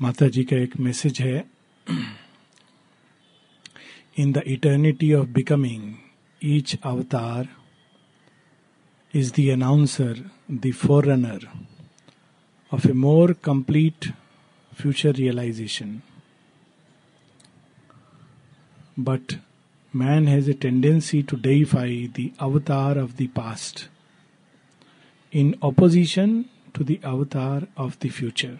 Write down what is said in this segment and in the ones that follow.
माता जी का एक मैसेज है। In the eternity of becoming each avatar is the announcer the forerunner of a more complete future realisation but man has a tendency to deify the avatar of the past in opposition to the avatar of the future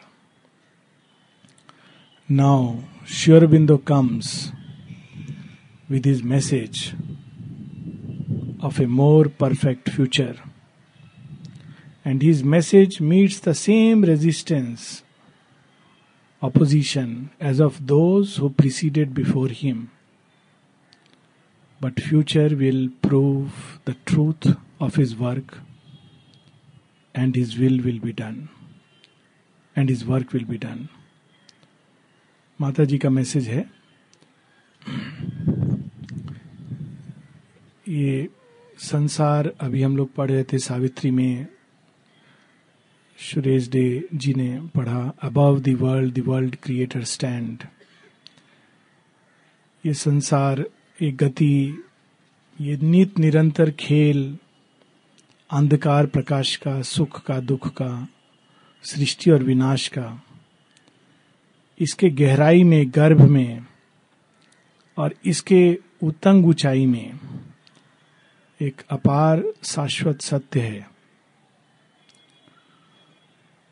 Now, Sri Aurobindo comes with his message of a more perfect future. And his message meets the same resistance, opposition as of those who preceded before him. But future will prove the truth of his work and his will will be done. And his work will be done. माता जी का message है। ये संसार अभी हम लोग पढ़ रहे थे सावित्री में। सुरेश डे जी ने पढ़ा above the world the world creator stand ये संसार एक गति, ये नित निरंतर खेल, अंधकार प्रकाश का, सुख का, दुख का, सृष्टि और विनाश का। इसके गहराई में, गर्भ में और इसके उतंग ऊंचाई में एक अपार शाश्वत सत्य है।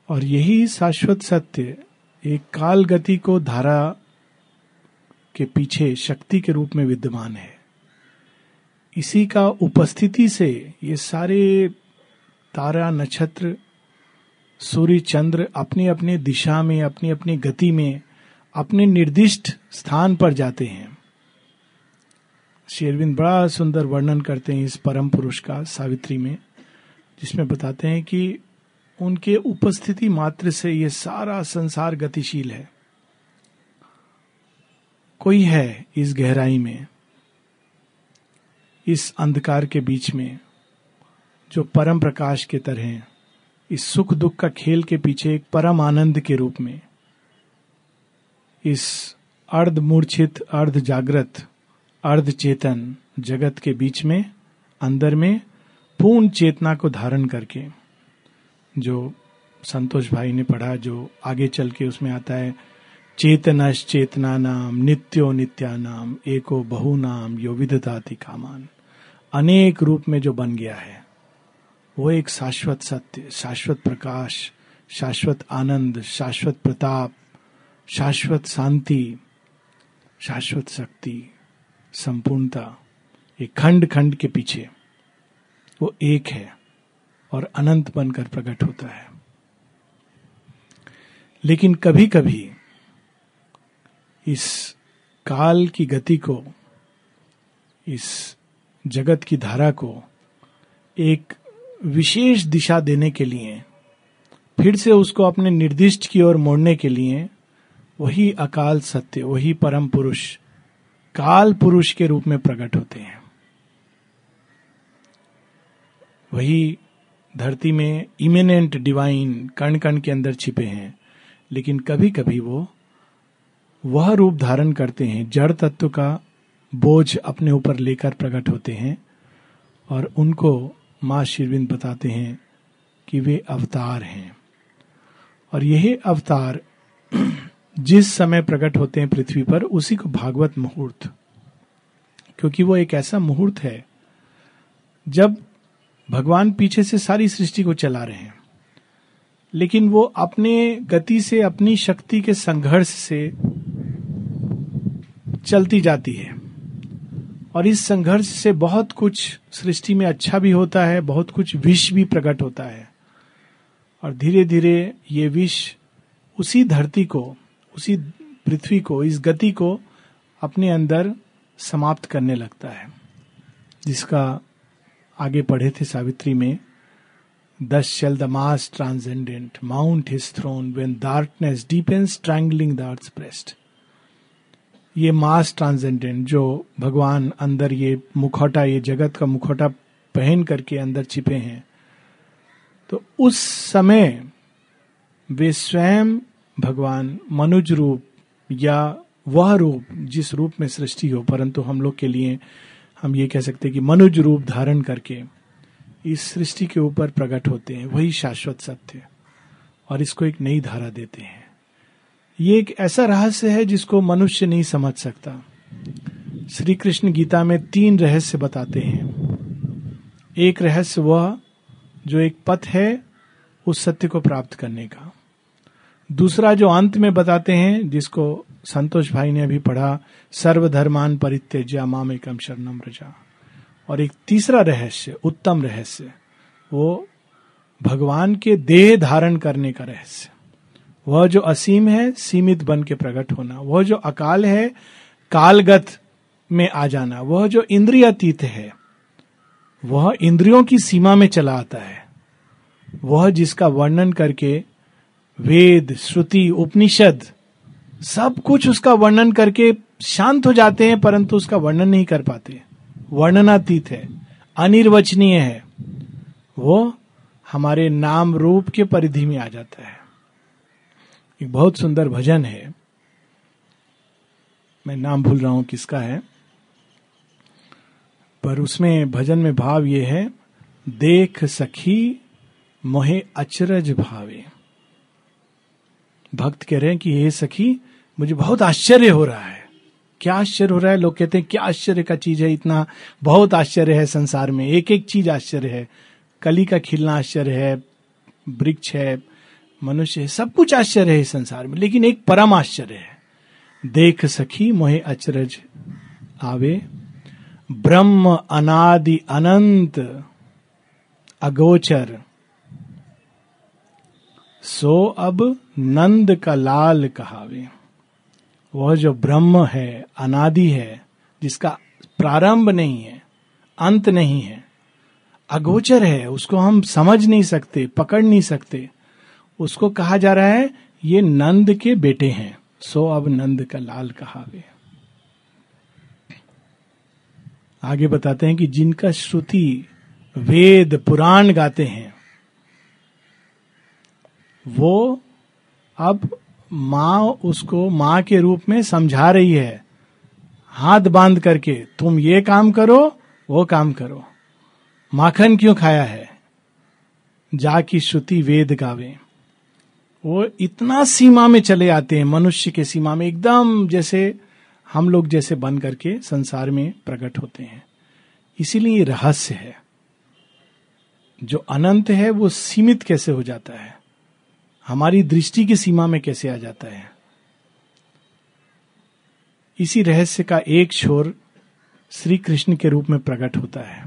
और यही शाश्वत सत्य एक काल गति को धारा के पीछे शक्ति के रूप में विद्यमान है। इसी का उपस्थिति से ये सारे तारा नक्षत्र सूर्य चंद्र अपनी अपनी दिशा में अपनी अपनी गति में, अपने निर्दिष्ट स्थान पर जाते हैं। शेरविंद बड़ा सुंदर वर्णन करते हैं इस परम पुरुष का सावित्री में, जिसमें बताते हैं कि उनके उपस्थिति मात्र से ये सारा संसार गतिशील है। कोई है इस गहराई में, इस अंधकार के बीच में, जो परम प्रकाश के तरह इस सुख दुख का खेल के पीछे एक परम आनंद के रूप में। इस अर्ध मूर्छित, अर्ध जागृत, अर्ध चेतन जगत के बीच में, अंदर में पूर्ण चेतना को धारण करके, जो संतोष भाई ने पढ़ा, जो आगे चल के उसमें आता है चेतनश चेतना नाम नित्यो नित्या नाम एको बहु नाम यो विधताति कामान। अनेक रूप में जो बन गया है। वो एक शाश्वत सत्य, शाश्वत प्रकाश, शाश्वत आनंद, शाश्वत प्रताप, शाश्वत शांति, शाश्वत शक्ति, संपूर्णता एक खंड खंड के पीछे। वो एक है और अनंत बनकर प्रकट होता है। लेकिन कभी कभी इस काल की गति को, इस जगत की धारा को एक विशेष दिशा देने के लिए, फिर से उसको अपने निर्दिष्ट की ओर मोड़ने के लिए, वही अकाल सत्य, वही परम पुरुष, काल पुरुष के रूप में प्रकट होते हैं। वही धरती में इमिनेंट डिवाइन कण कण के अंदर छिपे हैं, लेकिन कभी कभी वो, वह रूप धारण करते हैं, जड़ तत्व का बोझ अपने ऊपर लेकर प्रकट होते हैं, और उनको माँ शिरविंद बताते हैं कि वे अवतार हैं। और यही अवतार जिस समय प्रकट होते हैं पृथ्वी पर, उसी को भागवत मुहूर्त, क्योंकि वो एक ऐसा मुहूर्त है, जब भगवान पीछे से सारी सृष्टि को चला रहे हैं। लेकिन वो अपने गति से, अपनी शक्ति के संघर्ष से चलती जाती है। और इस संघर्ष से बहुत कुछ सृष्टि में अच्छा भी होता है, बहुत कुछ विष भी प्रकट होता है। और धीरे धीरे ये विष उसी धरती को, उसी पृथ्वी को, इस गति को अपने अंदर समाप्त करने लगता है। जिसका आगे पढ़े थे सावित्री में thus shall the mass transcendent mount his throne when darkness deep strangling the breast ये मास ट्रांसेंडेंट जो भगवान अंदर ये मुखौटा, ये जगत का मुखौटा पहन करके अंदर छिपे हैं। तो उस समय वे स्वयं भगवान मनुज रूप या वह रूप जिस रूप में सृष्टि हो, परंतु हम लोग के लिए हम ये कह सकते हैं कि मनुज रूप धारण करके इस सृष्टि के ऊपर प्रकट होते हैं। वही शाश्वत सत्य और इसको एक नई धारा देते हैं। ये एक ऐसा रहस्य है जिसको मनुष्य नहीं समझ सकता। श्री कृष्ण गीता में तीन रहस्य बताते हैं। एक रहस्य वह जो एक पथ है उस सत्य को प्राप्त करने का। दूसरा जो अंत में बताते हैं, जिसको संतोष भाई ने अभी पढ़ा, सर्वधर्मान परित्यज्या माम एकम शरणम रजा और एक तीसरा रहस्य, उत्तम रहस्य, वो भगवान के देह धारण करने का रहस्य। वह जो असीम है, सीमित बन के प्रकट होना। वह जो अकाल है, कालगत में आ जाना। वह जो इंद्रियातीत है, वह इंद्रियों की सीमा में चला आता है। वह जिसका वर्णन करके वेद, श्रुति, उपनिषद, सब कुछ उसका वर्णन करके शांत हो जाते हैं, परंतु उसका वर्णन नहीं कर पाते। वर्णनातीत है, अनिर्वचनीय है। वो हमारे नाम रूप के परिधि में आ जाता है। एक बहुत सुंदर भजन है। मैं नाम भूल रहा हूँ किसका है। पर उसमें भजन में भाव ये है, देख सखी, मोहे अचरज भावे। भक्त कह रहे हैं कि, हे सखी, मुझे बहुत आश्चर्य हो रहा है। क्या आश्चर्य हो रहा है? लोग कहते हैं, क्या आश्चर्य का चीज़ है, इतना बहुत आश्चर्य है संसार में। एक एक चीज़ आश्चर्य है। कली का खिलना आश्चर्य है, वृक्ष है मनुष्य है, सब कुछ आश्चर्य है संसार में, लेकिन एक परम आश्चर्य है। देख सखी मोहे अचरज आवे, ब्रह्म अनादि अनंत अगोचर। सो अब नंद का लाल कहावे। वह जो ब्रह्म है, अनादि है, जिसका प्रारंभ नहीं है, अंत नहीं है, अगोचर है, उसको हम समझ नहीं सकते, पकड़ नहीं सकते। उसको कहा जा रहा है, ये नंद के बेटे हैं। सो अब नंद का लाल कहावे आगे बताते हैं कि जिनका श्रुति वेद पुराण गाते हैं, वो अब माँ उसको माँ के रूप में समझा रही है। हाथ बाँध करके, तुम ये काम करो, वो काम करो। माखन क्यों खाया है? जा की श्रुति वेद गावे। वो इतना सीमा में चले आते हैं, मनुष्य के सीमा में, एकदम जैसे हम लोग जैसे बन करके संसार में प्रकट होते हैं। इसीलिए रहस्य है। जो अनंत है, वो सीमित कैसे हो जाता है? हमारी दृष्टि की सीमा में कैसे आ जाता है? इसी रहस्य का एक छोर श्री कृष्ण के रूप में प्रकट होता है।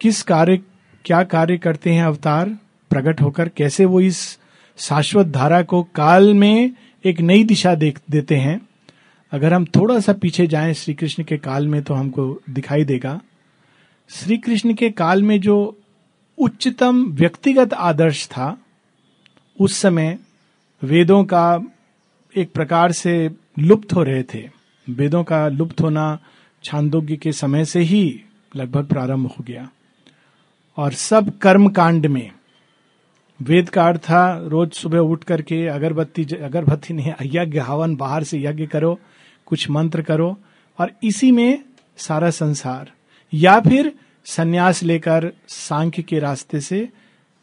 किस कार्य, क्या कार्य करते हैं अवतार? प्रकट होकर कैसे वो इस शाश्वत धारा को काल में एक नई दिशा देख, देते हैं। अगर हम थोड़ा सा पीछे जाएँ श्री कृष्ण के काल में तो हमको दिखाई देगा। श्री कृष्ण के काल में जो उच्चतम व्यक्तिगत आदर्श था, उस समय वेदों का एक प्रकार से लुप्त हो रहे थे। वेदों का लुप्त होना छांदोग्य के समय से ही लगभग प्रारंभ हो गया। और सब कर्म कांड में वेद का अर्थ था, रोज सुबह उठ करके अगरबत्ती अगरबत्ती नहीं यज्ञ हवन बाहर से यज्ञ करो, कुछ मंत्र करो, और इसी में सारा संसार। या फिर संन्यास लेकर सांख्य के रास्ते से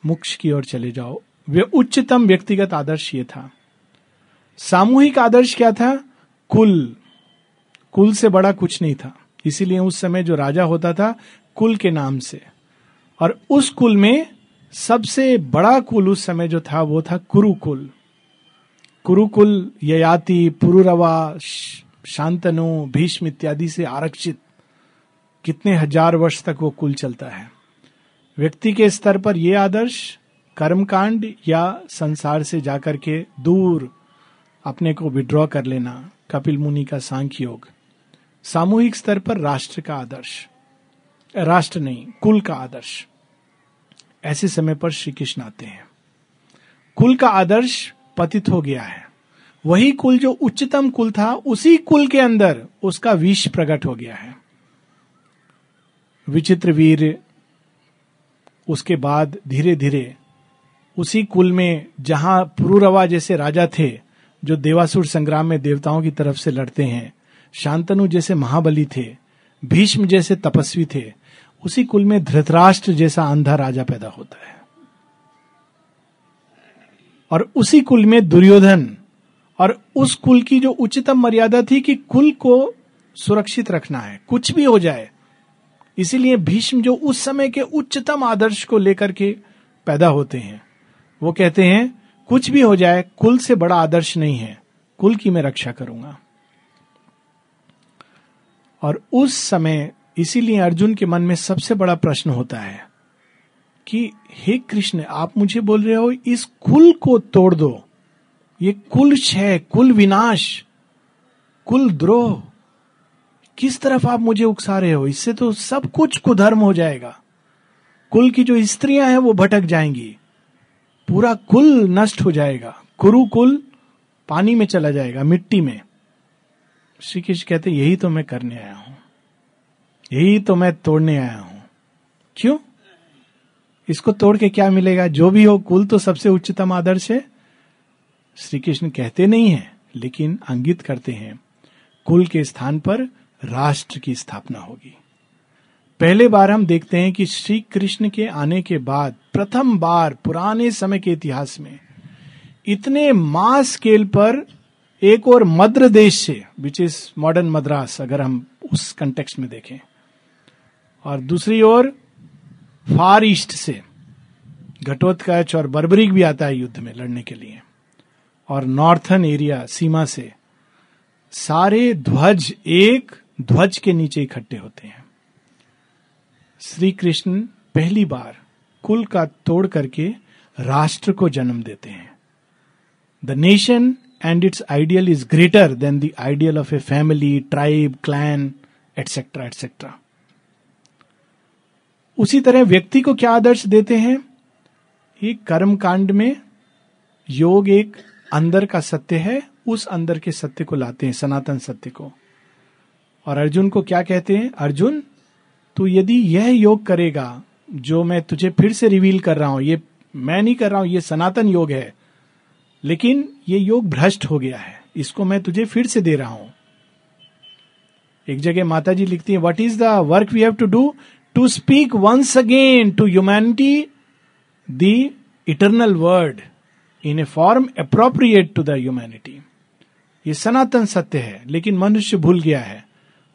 मोक्ष की ओर चले जाओ। वे उच्चतम व्यक्तिगत आदर्श ये था। सामूहिक आदर्श क्या था? कुल। कुल से बड़ा कुछ नहीं था। इसीलिए उस समय जो राजा होता था, कुल के नाम से। और उस कुल में सबसे बड़ा कुल उस समय जो था, वो था कुरुकुल। कुरुकुल, ययाति, पुरुरवा, शांतनु, भीष्म इत्यादि से आरक्षित कितने हज़ार वर्ष तक वो कुल चलता है। व्यक्ति के स्तर पर यह आदर्श कर्मकांड या संसार से जाकर के दूर अपने को विड्रॉ कर लेना, कपिल मुनि का सांख्य योग। सामूहिक स्तर पर राष्ट्र का आदर्श। राष्ट्र नहीं, कुल का आदर्श। ऐसे समय पर श्री कृष्ण आते हैं। कुल का आदर्श पतित हो गया है। वही कुल जो उच्चतम कुल था, उसी कुल के अंदर उसका विष प्रकट हो गया है। विचित्र वीर, उसके बाद धीरे धीरे उसी कुल में जहाँ पुरुरवा जैसे राजा थे, जो देवासुर संग्राम में देवताओं की तरफ़ से लड़ते हैं, शांतनु जैसे महाबली थे, भीष्म जैसे तपस्वी थे उसी कुल में धृतराष्ट्र जैसा अंधा राजा पैदा होता है। और उसी कुल में दुर्योधन और उस कुल की जो उच्चतम मर्यादा थी कि कुल को सुरक्षित रखना है, कुछ भी हो जाए। इसीलिए भीष्म जो उस समय के उच्चतम आदर्श को लेकर के पैदा होते हैं, वो कहते हैं, कुछ भी हो जाए, कुल से बड़ा आदर्श नहीं है, कुल की मैं रक्षा करूँगा। और उस समय इसीलिए अर्जुन के मन में सबसे बड़ा प्रश्न होता है कि, हे कृष्ण, आप मुझे बोल रहे हो, इस कुल को तोड़ दो। ये कुल क्षय, कुल विनाश, कुल द्रोह, किस तरफ़ आप मुझे उकसा रहे हो? इससे तो सब कुछ कुधर्म हो जाएगा। कुल की जो स्त्रियाँ हैं, वो भटक जाएँगी। पूरा कुल नष्ट हो जाएगा। कुरु कुल पानी में चला जाएगा, मिट्टी में। श्री कृष्ण कहते, यही तो मैं करने आया हूँ। यही तो मैं तोड़ने आया हूँ। क्यों? इसको तोड़ के क्या मिलेगा? जो भी हो, कुल तो सबसे उच्चतम आदर्श है। श्री कृष्ण कहते नहीं है, लेकिन अंगित करते हैं। कुल के स्थान पर राष्ट्र की स्थापना होगी। पहले बार हम देखते हैं कि श्री कृष्ण के आने के बाद, प्रथम बार, पुराने समय के इतिहास में, इतने मास स्केल पर एक और मद्र देश से विच इज़ मॉडर्न मद्रास अगर हम उस कंटेक्स्ट में देखें। और दूसरी ओर फार ईस्ट से घटोत्कच और बर्बरिक भी आता है युद्ध में लड़ने के लिए। और नॉर्थन एरिया सीमा से सारे ध्वज एक ध्वज के नीचे इकट्ठे होते हैं। श्री कृष्ण पहली बार कुल का तोड़ करके राष्ट्र को जन्म देते हैं। The nation and its ideal is greater than the ideal of a family tribe clan etcetera etcetera उसी तरह व्यक्ति को क्या आदर्श देते हैं? ये कर्म कांड में योग एक अंदर का सत्य है, उस अंदर के सत्य को लाते हैं, सनातन सत्य को। और अर्जुन को क्या कहते हैं? अर्जुन, तू यदि यह योग करेगा, जो मैं तुझे फिर से रिवील कर रहा हूँ, ये मैं नहीं कर रहा हूँ, ये सनातन योग है, लेकिन ये योग भ्रष्ट हो गया है, इसको मैं तुझे फिर से दे रहा हूँ। एक जगह माता जी लिखती है what is the work we have to do to speak once again to humanity the eternal word in a form appropriate to the humanity ये सनातन सत्य है, लेकिन मनुष्य भूल गया है।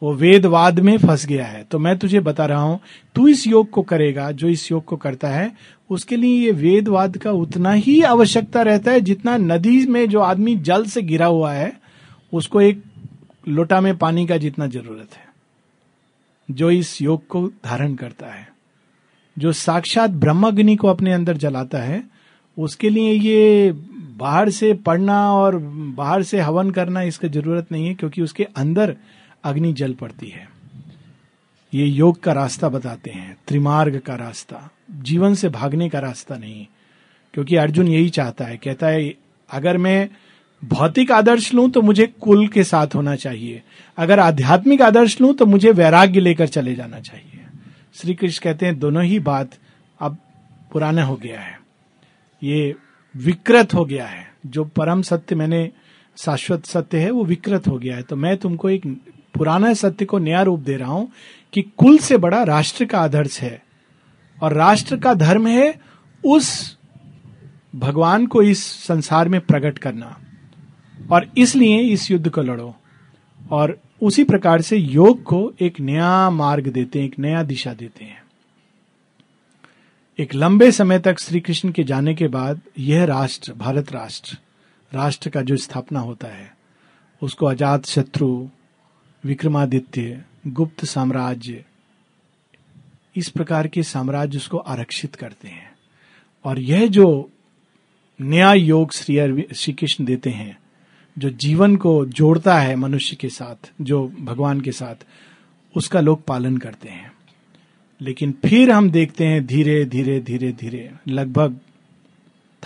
वो वेदवाद में फंस गया है। तो मैं तुझे बता रहा हूँ, तू इस योग को करेगा, जो इस योग को करता है, उसके लिए ये वेदवाद का उतना ही आवश्यकता रहता है, जितना नदी में जो आदमी जल से गिरा हुआ है, उसको एक लोटा में पानी का जितना ज़रूरत है। जो इस योग को धारण करता है, जो साक्षात ब्रह्मग्नि को अपने अंदर जलाता है, उसके लिए ये बाहर से पढ़ना और बाहर से हवन करना इसका ज़रूरत नहीं है, क्योंकि उसके अंदर अग्नि जल पड़ती है। ये योग का रास्ता बताते हैं, त्रिमार्ग का रास्ता, जीवन से भागने का रास्ता नहीं, क्योंकि अर्जुन यही चाहता है, कहता है, अगर मैं भौतिक आदर्श लूँ तो मुझे कुल के साथ होना चाहिए। अगर आध्यात्मिक आदर्श लूँ तो मुझे वैराग्य लेकर चले जाना चाहिए। श्री कृष्ण कहते हैं, दोनों ही बात अब पुराना हो गया है। ये विकृत हो गया है। जो परम सत्य मैंने शाश्वत सत्य है, वो विकृत हो गया है। तो मैं तुमको एक पुराना सत्य को नया रूप दे रहा हूँ कि कुल से बड़ा राष्ट्र का आदर्श है। और राष्ट्र का धर्म है उस भगवान को इस संसार में प्रकट करना। और इसलिए इस युद्ध को लड़ो। और उसी प्रकार से योग को एक नया मार्ग देते हैं, एक नया दिशा देते हैं। एक लंबे समय तक श्री कृष्ण के जाने के बाद यह राष्ट्र, भारत राष्ट्र राष्ट्र का जो स्थापना होता है, उसको अजात शत्रु, विक्रमादित्य, गुप्त साम्राज्य, इस प्रकार के साम्राज्य उसको आरक्षित करते हैं। और यह जो नया योग श्री श्री कृष्ण देते हैं जो जीवन को जोड़ता है मनुष्य के साथ, जो भगवान के साथ, उसका लोग पालन करते हैं। लेकिन फिर हम देखते हैं धीरे धीरे धीरे धीरे, लगभग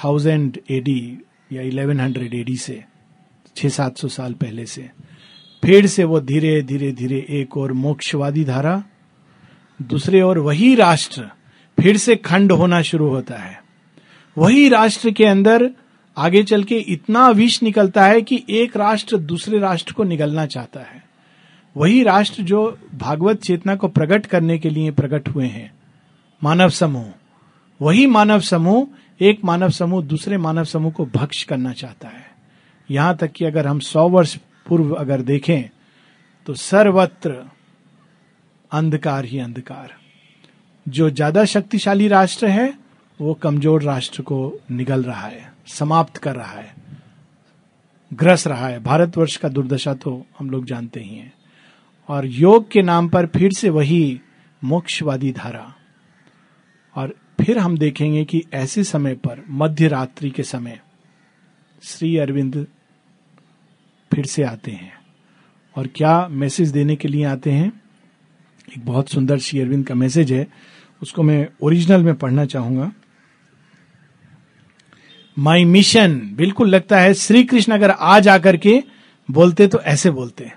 थाउज़ेंड एडी या इलेवन हंड्रेड एडी से छह सात सौ साल पहले से। फिर से वो धीरे धीरे धीरे एक और मोक्षवादी धारा, दूसरे और वही राष्ट्र फिर से खंड होना शुरू होता है। वही राष्ट्र के अंदर आगे चल के इतना विष निकलता है कि एक राष्ट्र दूसरे राष्ट्र को निगलना चाहता है। वही राष्ट्र जो भागवत चेतना को प्रकट करने के लिए प्रकट हुए हैं। मानव समूह। वही मानव समूह, एक मानव समूह दूसरे मानव समूह को भक्ष करना चाहता है। यहाँ तक कि अगर हम सौ वर्ष पूर्व अगर देखें तो सर्वत्र अंधकार ही अंधकार। जो ज़्यादा शक्तिशाली राष्ट्र है, वो कमज़ोर राष्ट्र को निगल रहा है। समाप्त कर रहा है, ग्रस रहा है। भारतवर्ष का दुर्दशा तो हम लोग जानते ही हैं। और योग के नाम पर फिर से वही मोक्षवादी धारा। और फिर हम देखेंगे कि ऐसे समय पर मध्य रात्रि के समय, श्री अरविंद फिर से आते हैं। और क्या मैसेज देने के लिए आते हैं? एक बहुत सुंदर श्री अरविंद का मैसेज है। उसको मैं ओरिजिनल में पढ़ना चाहूँगा। माई मिशन बिल्कुल लगता है श्री कृष्ण अगर आज आकर के बोलते तो ऐसे बोलते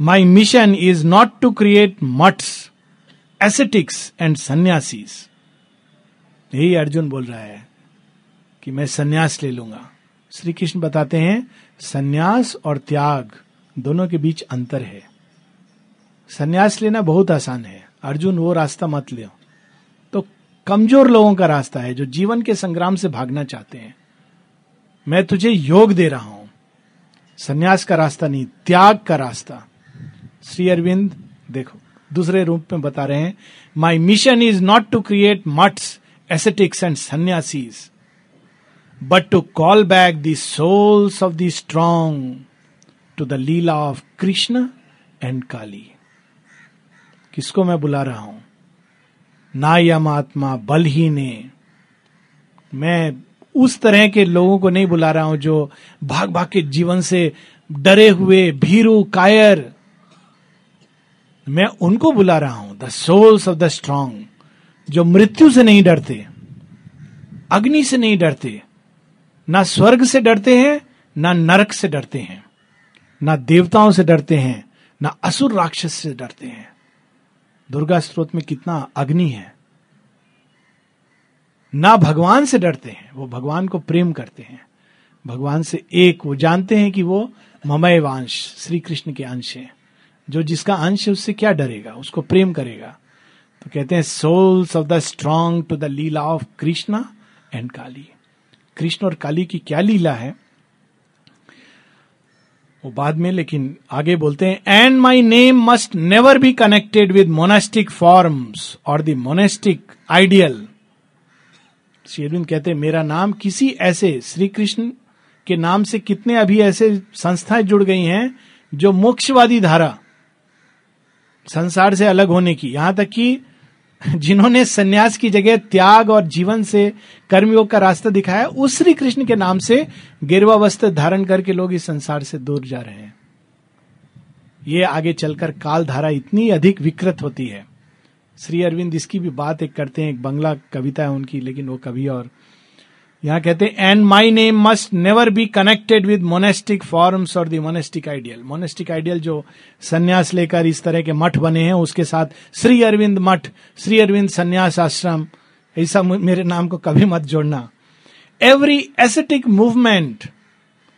my mission is not to create maths ascetics and sannyasis यही अर्जुन बोल रहा है कि मैं सन्यास ले लूँगा। श्री कृष्ण बताते हैं, सन्यास और त्याग दोनों के बीच अंतर है। सन्यास लेना बहुत आसान है। अर्जुन, वो रास्ता मत ले कमज़ोर लोगों का रास्ता है जो जीवन के संग्राम से भागना चाहते हैं। मैं तुझे योग दे रहा हूँ। सन्यास का रास्ता नहीं, त्याग का रास्ता। श्री अरविंद, देखो, दूसरे रूप में बता रहे हैं my mission is not to create maths ascetics and sannyasis but to call back the souls of the strong to the Lila of Krishna and Kali किसको मैं बुला रहा हूँ? ना यम आत्मा बल ही ने मैं उस तरह के लोगों को नहीं बुला रहा हूँ जो भाग भाग के जीवन से डरे हुए, भीरू, कायर। मैं उनको बुला रहा हूँ the souls of the strong जो मृत्यु से नहीं डरते, अग्नि से नहीं डरते, ना स्वर्ग से डरते हैं, ना नरक से डरते हैं, ना देवताओं से डरते हैं, ना असुर राक्षस से डरते हैं। दुर्गा स्त्रोत में कितना अग्नि है। ना भगवान से डरते हैं, वो भगवान को प्रेम करते हैं। भगवान से एक, वो जानते हैं कि वो ममय वांश श्री कृष्ण के अंश है। जो जिसका अंश है, उससे क्या डरेगा? उसको प्रेम करेगा। तो कहते हैं souls of the strong to the Lila of Krishna and Kali Krishna और काली की क्या लीला है? वो बाद में, लेकिन आगे बोलते हैं and my name must never be connected with monastic forms or the monastic ideal शेरविंद कहते हैं, मेरा नाम किसी ऐसे श्री कृष्ण के नाम से कितने अभी ऐसे संस्थाएँ जुड़ गई हैं जो मोक्षवादी धारा संसार से अलग होने की, यहाँ तक कि जिन्होंने सन्यास की जगह त्याग और जीवन से कर्मयोग का रास्ता दिखाया, उस श्री कृष्ण के नाम से गिरवा वस्त्र धारण करके लोग इस संसार से दूर जा रहे हैं। ये आगे चलकर काल धारा इतनी अधिक विकृत होती है। श्री अरविंद इसकी भी बात एक करते हैं, एक बंगला कविता है उनकी, लेकिन वो कवि और यहाँ कहते हैं and my name must never be connected with monastic forms और the monastic ideal monastic ideal जो संन्यास लेकर इस तरह के मठ बने हैं, उसके साथ श्री अरविंद मठ, श्री अरविंद संन्यास आश्रम, ऐसा मेरे नाम को कभी मत जोड़ना। Every ascetic movement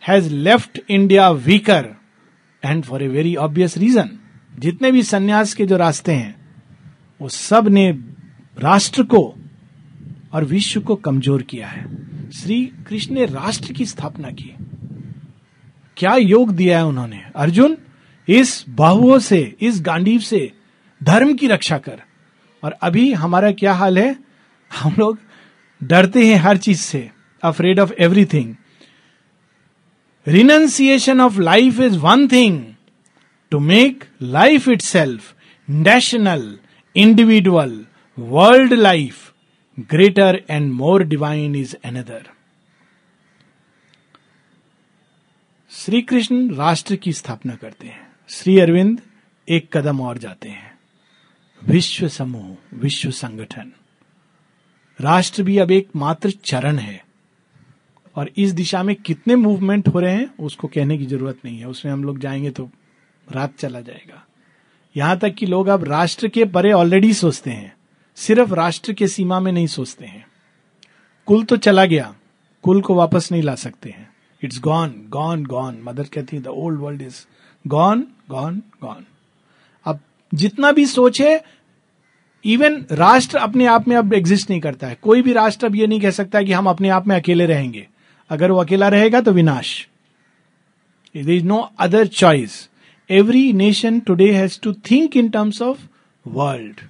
has left India weaker and for a very obvious reason जितने भी संन्यास के जो रास्ते हैं, वो सबने राष्ट्र को और विश्व को कमज़ोर किया है। श्री कृष्ण ने राष्ट्र की स्थापना की। क्या योग दिया है उन्होंने? अर्जुन, इस बाहुओं से, इस गांडीव से धर्म की रक्षा कर। और अभी हमारा क्या हाल है? हम लोग डरते हैं हर चीज़ से afraid of everything renunciation of life is one thing to make life itself national individual world life greater and more divine is another Shri Krishna राष्ट्र की स्थापना करते हैं। श्री अरविंद एक कदम और जाते हैं। विश्व समूह, विश्व संगठन। राष्ट्र भी अब एक मात्र चरण है। और इस दिशा में कितने मूवमेंट हो रहे हैं, उसको कहने की ज़रूरत नहीं है। उसमें हम लोग जाएँगे तो रात चला जाएगा। यहाँ तक कि लोग अब राष्ट्र के परे ऑलरेडी सोचते हैं। सिर्फ़ राष्ट्र के सीमा में नहीं सोचते हैं। कुल तो चला गया। कुल को वापस नहीं ला सकते हैं। It's gone gone gone mother कहती है the old world is gone gone gone अब जितना भी सोचे इवन राष्ट्र अपने आप में अब एग्जिस्ट नहीं करता है। कोई भी राष्ट्र अब ये नहीं कह सकता कि हम अपने आप में अकेले रहेंगे। अगर वो अकेला रहेगा तो विनाश। It is no other choice every nation today has to think in terms of world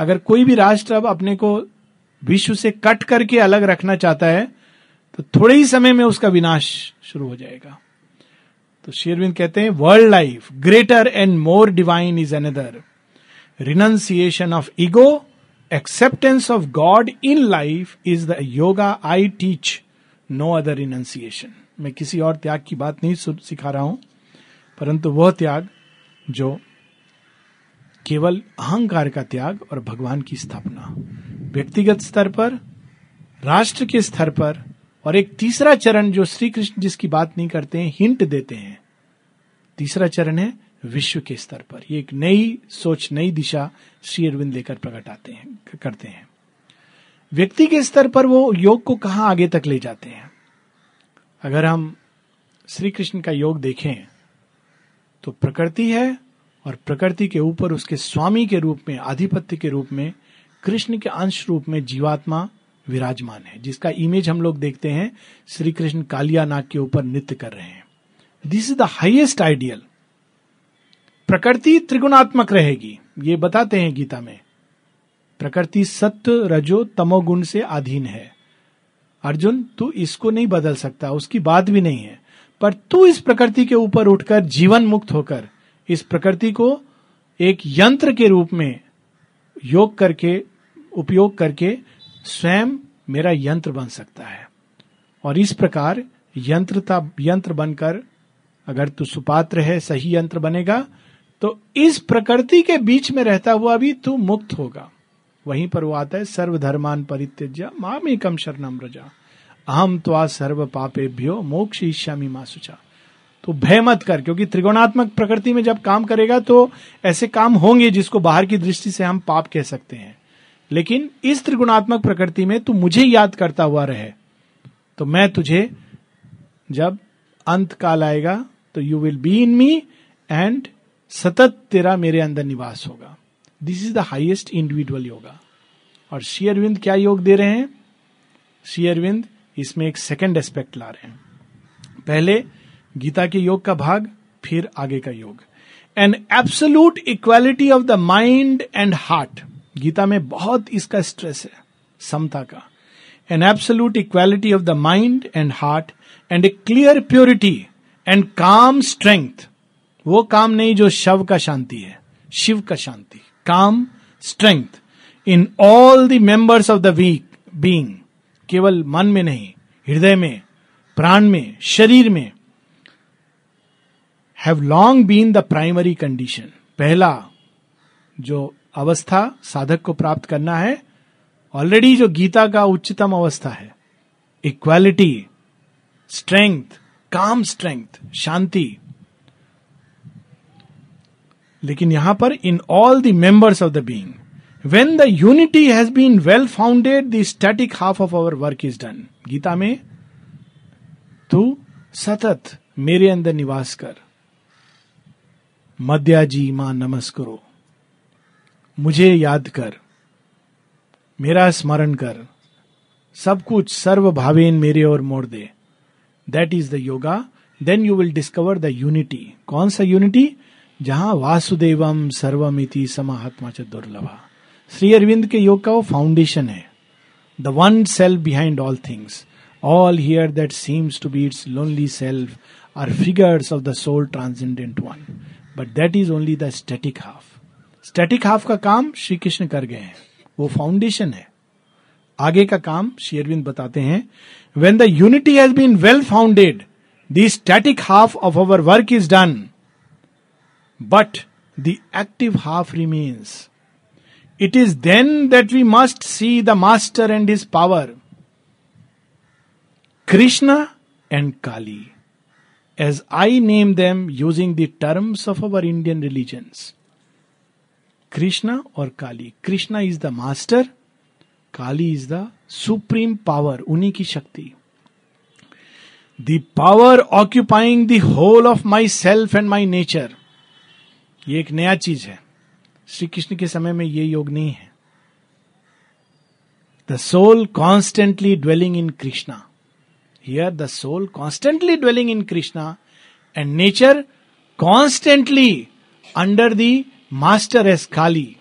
अगर कोई भी राष्ट्र अब अपने को विश्व से कट करके अलग रखना चाहता है तो थोड़े ही समय में उसका विनाश शुरू हो जाएगा। तो शेरविंद कहते हैं world life greater and more divine is another renunciation of ego acceptance of God in life is the yoga I teach no other renunciation मैं किसी और त्याग की बात नहीं सिखा रहा हूँ, परंतु वह त्याग जो केवल अहंकार का त्याग और भगवान की स्थापना। व्यक्तिगत स्तर पर, राष्ट्र के स्तर पर, और एक तीसरा चरण जो श्री कृष्ण जिसकी बात नहीं करते हैं, हिंट देते हैं। तीसरा चरण है विश्व के स्तर पर। ये एक नई सोच, नई दिशा श्री अरविंद लेकर प्रकट आते हैं करते हैं। व्यक्ति के स्तर पर वो योग को कहाँ आगे तक ले जाते हैं? अगर हम श्री कृष्ण का योग देखें तो प्रकृति है और प्रकृति के ऊपर उसके स्वामी के रूप में, आधिपत्य के रूप में, कृष्ण के अंश रूप में जीवात्मा विराजमान है, जिसका इमेज हम लोग देखते हैं श्री कृष्ण कालिया नाग के ऊपर नृत्य कर रहे हैं। This is the highest ideal प्रकृति त्रिगुणात्मक रहेगी, ये बताते हैं गीता में। प्रकृति सत्य रजो, तमोगुण से अधीन है। अर्जुन, तू इसको नहीं बदल सकता, उसकी बात भी नहीं है, पर तू इस प्रकृति के ऊपर उठकर जीवन मुक्त होकर इस प्रकृति को एक यंत्र के रूप में योग करके, उपयोग करके स्वयं मेरा यंत्र बन सकता है। और इस प्रकार यंत्रता, यंत्र बनकर अगर तू सुपात्र है, सही यंत्र बनेगा तो इस प्रकृति के बीच में रहता हुआ भी तू मुक्त होगा। वहीं पर वो आता है, सर्वधर्मान परित्यज्य माम एकम शरणम रजा अहम त्वा सर्व पापेभ्यो मोक्ष ईश्यामी माँ सुचा तो भय मत कर, क्योंकि त्रिगुणात्मक प्रकृति में जब काम करेगा तो ऐसे काम होंगे जिसको बाहर की दृष्टि से हम पाप कह सकते हैं। लेकिन इस त्रिगुणात्मक प्रकृति में तू मुझे याद करता हुआ रहे तो मैं तुझे जब अंत काल आएगा तो you will be in me and सतत तेरा मेरे अंदर निवास होगा। This is the highest individual yoga और श्री अरविंद क्या योग दे रहे हैं? श्री अरविंद इसमें एक सेकेंड एस्पेक्ट ला रहे हैं। पहले गीता के योग का भाग, फिर आगे का योग। An absolute equality of the mind and heart Gita में बहुत इसका स्ट्रेस है, समता का। An absolute equality of the mind and heart and a clear purity and calm strength वो काम नहीं जो शव का शांति है, शिव का शांति। Calm strength in all the members of the weak being केवल मन में नहीं, हृदय में, प्राण में, शरीर में। Have long been the primary condition पहला जो अवस्था साधक को प्राप्त करना है ऑलरेडी जो गीता का उच्चतम अवस्था है इक्वालिटी स्ट्रेंथ काम स्ट्रेंथ शांति। लेकिन यहाँ पर in all the members of the being when the unity has been well founded the static half of our work is done Gita में, तू सतत मेरे अंदर निवास कर। मध्या जी माँ नमस्करो। मुझे याद कर, मेरा स्मरण कर, सब कुछ सर्व भावेन मेरे और मोड़ दे। That is the yoga then you will discover the unity कौन सा यूनिटी जहाँ वासुदेवम सर्वमिति समात्मा च दुर्लभा। श्री अरविंद के योग का वो फाउंडेशन है। The one self behind all things all here that seems to be its lonely self are figures of the soul transcendent one but that is only the static half static half का काम श्री कृष्ण कर गए हैं। वो foundation है। आगे का काम श्री अरविंद बताते हैं। When the unity has been well founded the static half of our work is done but the active half remains it is then that we must see the master and his power Krishna and Kali as I name them using the terms of our Indian religions Krishna और Kali Krishna is the master Kali is the supreme power उन्हीं की शक्ति the power occupying the whole of my self and my nature ये एक नया चीज़ है श्री कृष्ण के समय में ये योग नहीं है the soul constantly dwelling in Krishna Here, the soul constantly dwelling in Krishna and nature constantly under the master as Kali.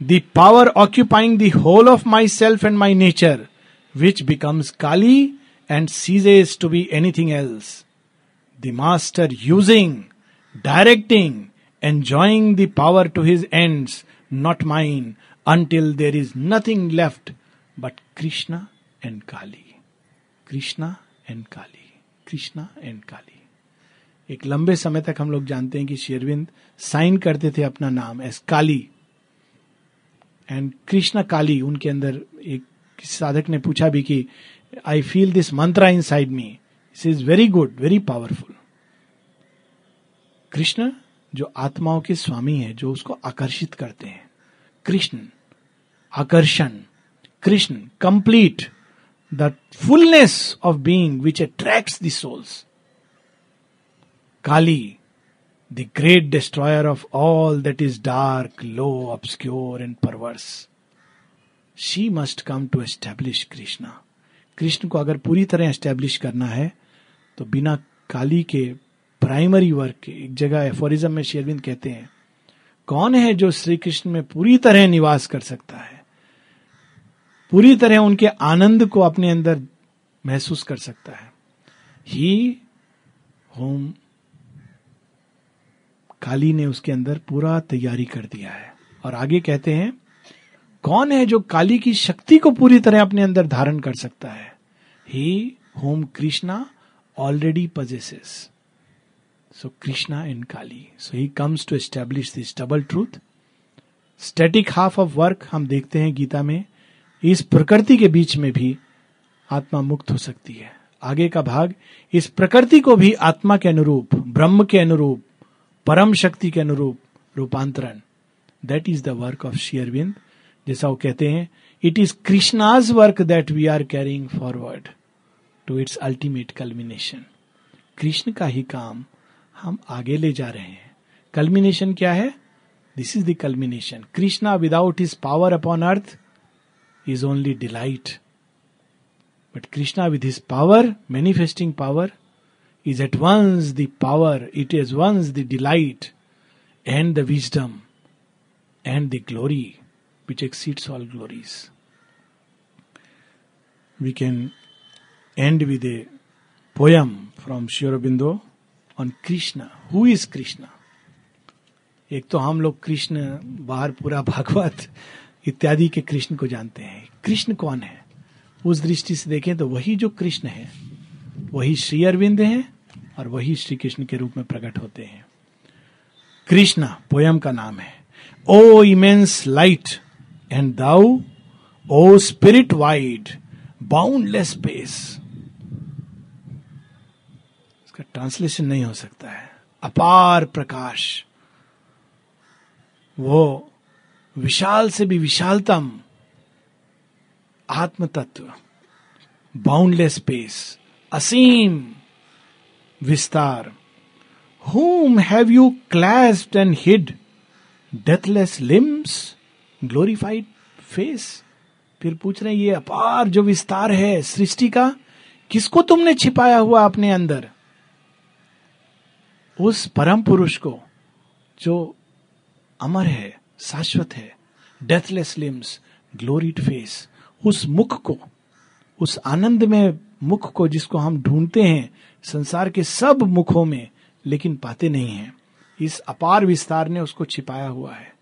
The power occupying the whole of myself and my nature, which becomes Kali and ceases to be anything else. The master using, directing, enjoying the power to his ends, not mine, until there is nothing left but Krishna and Kali. Krishna and Kali. Krishna and Kali. एक लंबे समय तक हम लोग जानते हैं कि शेरविंद साइन करते थे अपना नाम एस काली। एंड कृष्ण काली, उनके अंदर एक साधक ने पूछा भी कि I feel this mantra inside me this is very good very powerful Krishna, जो आत्माओं के स्वामी है, जो उसको आकर्षित करते हैं। कृष्ण, आकर्षण। Krishna complete the fulness of being which attracts the souls Kali the great destroyer of all that is dark low obscure and perverse she must come to establish Krishna Krishna को अगर पूरी तरह एस्टेब्लिश करना है तो बिना काली के primary work के, एक जगह एफोरिज्म में शेरविंद कहते हैं, कौन है जो श्री कृष्ण में पूरी तरह निवास कर सकता है? पूरी तरह उनके आनंद को अपने अंदर महसूस कर सकता है। ही होम काली ने उसके अंदर पूरा तैयारी कर दिया है। और आगे कहते हैं, कौन है जो काली की शक्ति को पूरी तरह अपने अंदर धारण कर सकता है? He whom Krishna already possesses so Krishna and Kali. So he comes to establish this double truth static half of work हम देखते हैं गीता में। इस प्रकृति के बीच में भी आत्मा मुक्त हो सकती है। आगे का भाग, इस प्रकृति को भी आत्मा के अनुरूप, ब्रह्म के अनुरूप, परम शक्ति के अनुरूप रूपांतरण। That is the work of शेयरविंद जैसा वो कहते हैं it is Krishna's work that we are carrying forward to its ultimate culmination Krishna का ही काम हम आगे ले जा रहे हैं। कल्मिनेशन क्या है? This is the culmination Krishna without his power upon earth is only delight but Krishna with his power manifesting power is at once the power it is once the delight and the wisdom and the glory which exceeds all glories we can end with a poem from Shirobindo on Krishna who is Krishna एक तो हम लोग कृष्ण बाहर पूरा भागवत इत्यादि के कृष्ण को जानते हैं। कृष्ण कौन है? उस दृष्टि से देखें तो वही जो कृष्ण है, वही श्री अरविंद है और वही श्री कृष्ण के रूप में प्रकट होते हैं। कृष्ण पोयम का नाम है। O immense light and thou, O spirit wide, boundless space. इसका ट्रांसलेशन नहीं हो सकता है। अपार प्रकाश। वो विशाल से भी विशालतम आत्म तत्व बाउंडलेस स्पेस असीम विस्तार। Whom have you clasped and hid deathless limbs glorified face फिर पूछ रहे हैं, ये अपार जो विस्तार है सृष्टि का, किसको तुमने छिपाया हुआ अपने अंदर? उस परम पुरुष को, जो अमर है। शाश्वत है। डेथलेस लिम्स ग्लोरीड फेस उस मुख को, उस आनंद में मुख को जिसको हम ढूंढते हैं, संसार के सब मुखों में, लेकिन पाते नहीं हैं। इस अपार विस्तार ने उसको छिपाया हुआ है।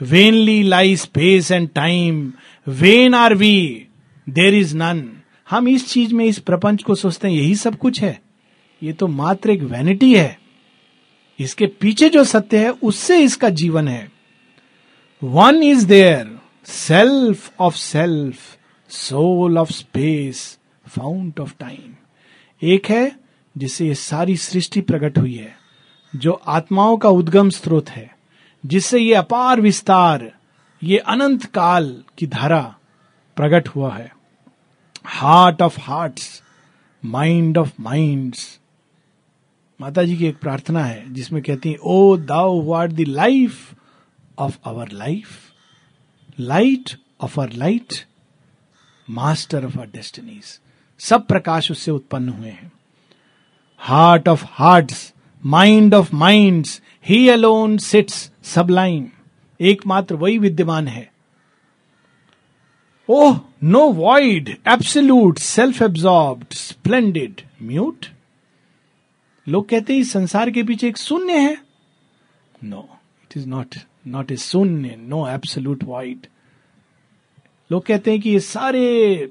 Vainly lie space and time when are we there is none हम इस चीज़ में, इस प्रपंच को सोचते हैं, यही सब कुछ है। ये तो मात्र एक वैनिटी है। इसके पीछे जो सत्य है, उससे इसका जीवन है। One is there self of self soul of space fount of time एक है जिससे ये सारी सृष्टि प्रकट हुई है, जो आत्माओं का उद्गम स्रोत है, जिससे ये अपार विस्तार, ये अनंत काल की धारा प्रकट हुआ है। Heart of hearts mind of minds माता जी की एक प्रार्थना है, जिसमें कहती है, O thou what the life of our life light of our light master of our destinies सब प्रकाश उससे उत्पन्न हुए हैं। Heart of hearts mind of minds he alone sits sublime एकमात्र वही विद्यमान है। ओह no void absolute self absorb splendid mute लोग कहते हैं संसार के पीछे एक शून्य है। No it is not not a शून्य नो एब्सोल्यूट वाइट लोग कहते हैं कि ये सारे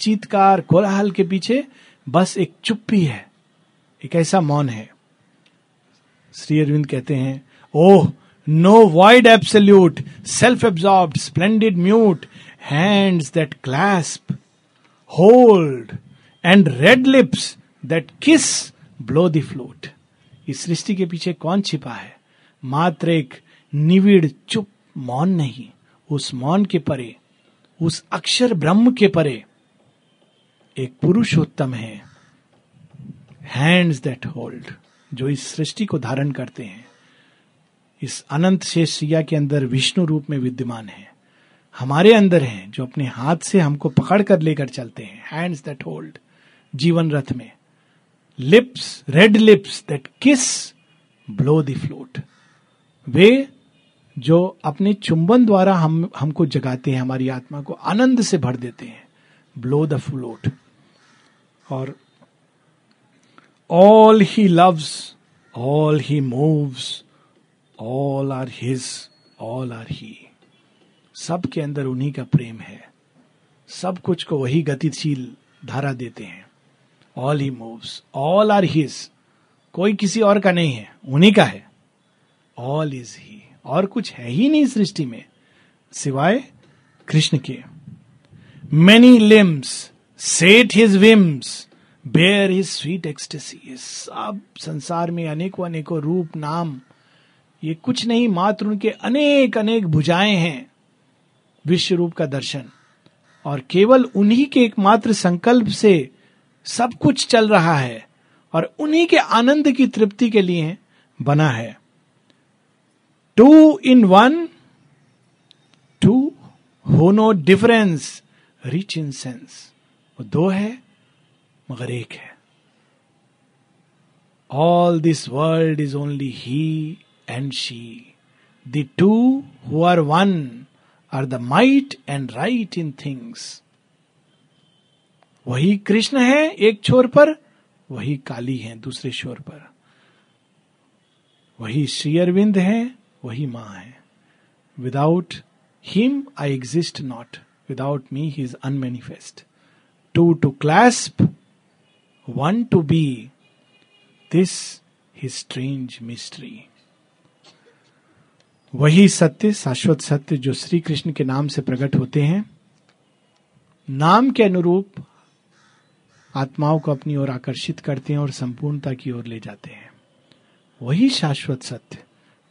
चीतकार कोलाहल के पीछे बस एक चुप्पी है, एक ऐसा मौन है। श्री अरविंद कहते हैं, ओह no void absolute self absorb splendid mute hands that clasp hold and red lips that kiss blow the flute इस सृष्टि के पीछे कौन छिपा है? मात्र एक निविड़, चुप, मौन नहीं। उस मौन के परे, उस अक्षर ब्रह्म के परे एक पुरुषोत्तम है। हैंड्स दैट होल्ड जो इस सृष्टि को धारण करते हैं। इस अनंत शेष सिया के अंदर विष्णु रूप में विद्यमान है। हमारे अंदर हैं, जो अपने हाथ से हमको पकड़ कर लेकर चलते हैं। हैंड्स दैट होल्ड जीवन रथ में। Lips red lips that kiss blow the flute वे जो अपने चुंबन द्वारा हम, हमको जगाते हैं, हमारी आत्मा को आनंद से भर देते हैं। ब्लो द फ्लोट और all he loves all he moves all are his all are he सब के अंदर उन्हीं का प्रेम है। सब कुछ को वही गतिशील धारा देते हैं। All he moves all are his कोई किसी और का नहीं है, उन्हीं का है। ऑल इज़ ही और कुछ है ही नहीं सृष्टि में, सिवाय कृष्ण के। Many limbs set his whims bear his sweet ecstasy सब संसार में अनेकों अनेकों रूप, नाम, ये कुछ नहीं, मात्र उनके अनेक अनेक भुजाएँ हैं, विश्व रूप का दर्शन। और केवल उन्हीं के एकमात्र संकल्प से सब कुछ चल रहा है, और उन्हीं के आनंद की तृप्ति के लिए बना है। Two in one two who no difference rich in sense वो दो है, मगर एक है। All this world is only he and she the two who are one are the might and right in things वही कृष्ण है एक छोर पर, वही काली है दूसरे छोर पर। वही श्री अरविंद है वही माँ है। Without him I exist not without me he is unmanifest too two clasp one to be this his strange mystery वही सत्य, शाश्वत सत्य, जो श्री कृष्ण के नाम से प्रकट होते हैं, नाम के अनुरूप आत्माओं को अपनी ओर आकर्षित करते हैं और संपूर्णता की ओर ले जाते हैं। वही शाश्वत सत्य।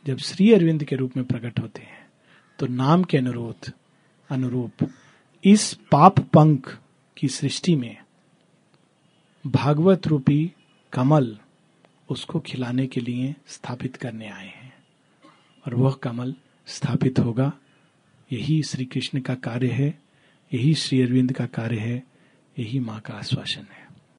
जब श्री अरविंद के रूप में प्रकट होते हैं तो नाम के अनुरोध, अनुरूप इस पाप पंख की सृष्टि में भागवत रूपी कमल उसको खिलाने के लिए स्थापित करने आए हैं। और वह कमल स्थापित होगा। यही श्री कृष्ण का कार्य है, यही श्री अरविंद का कार्य है, यही माँ का आश्वासन है।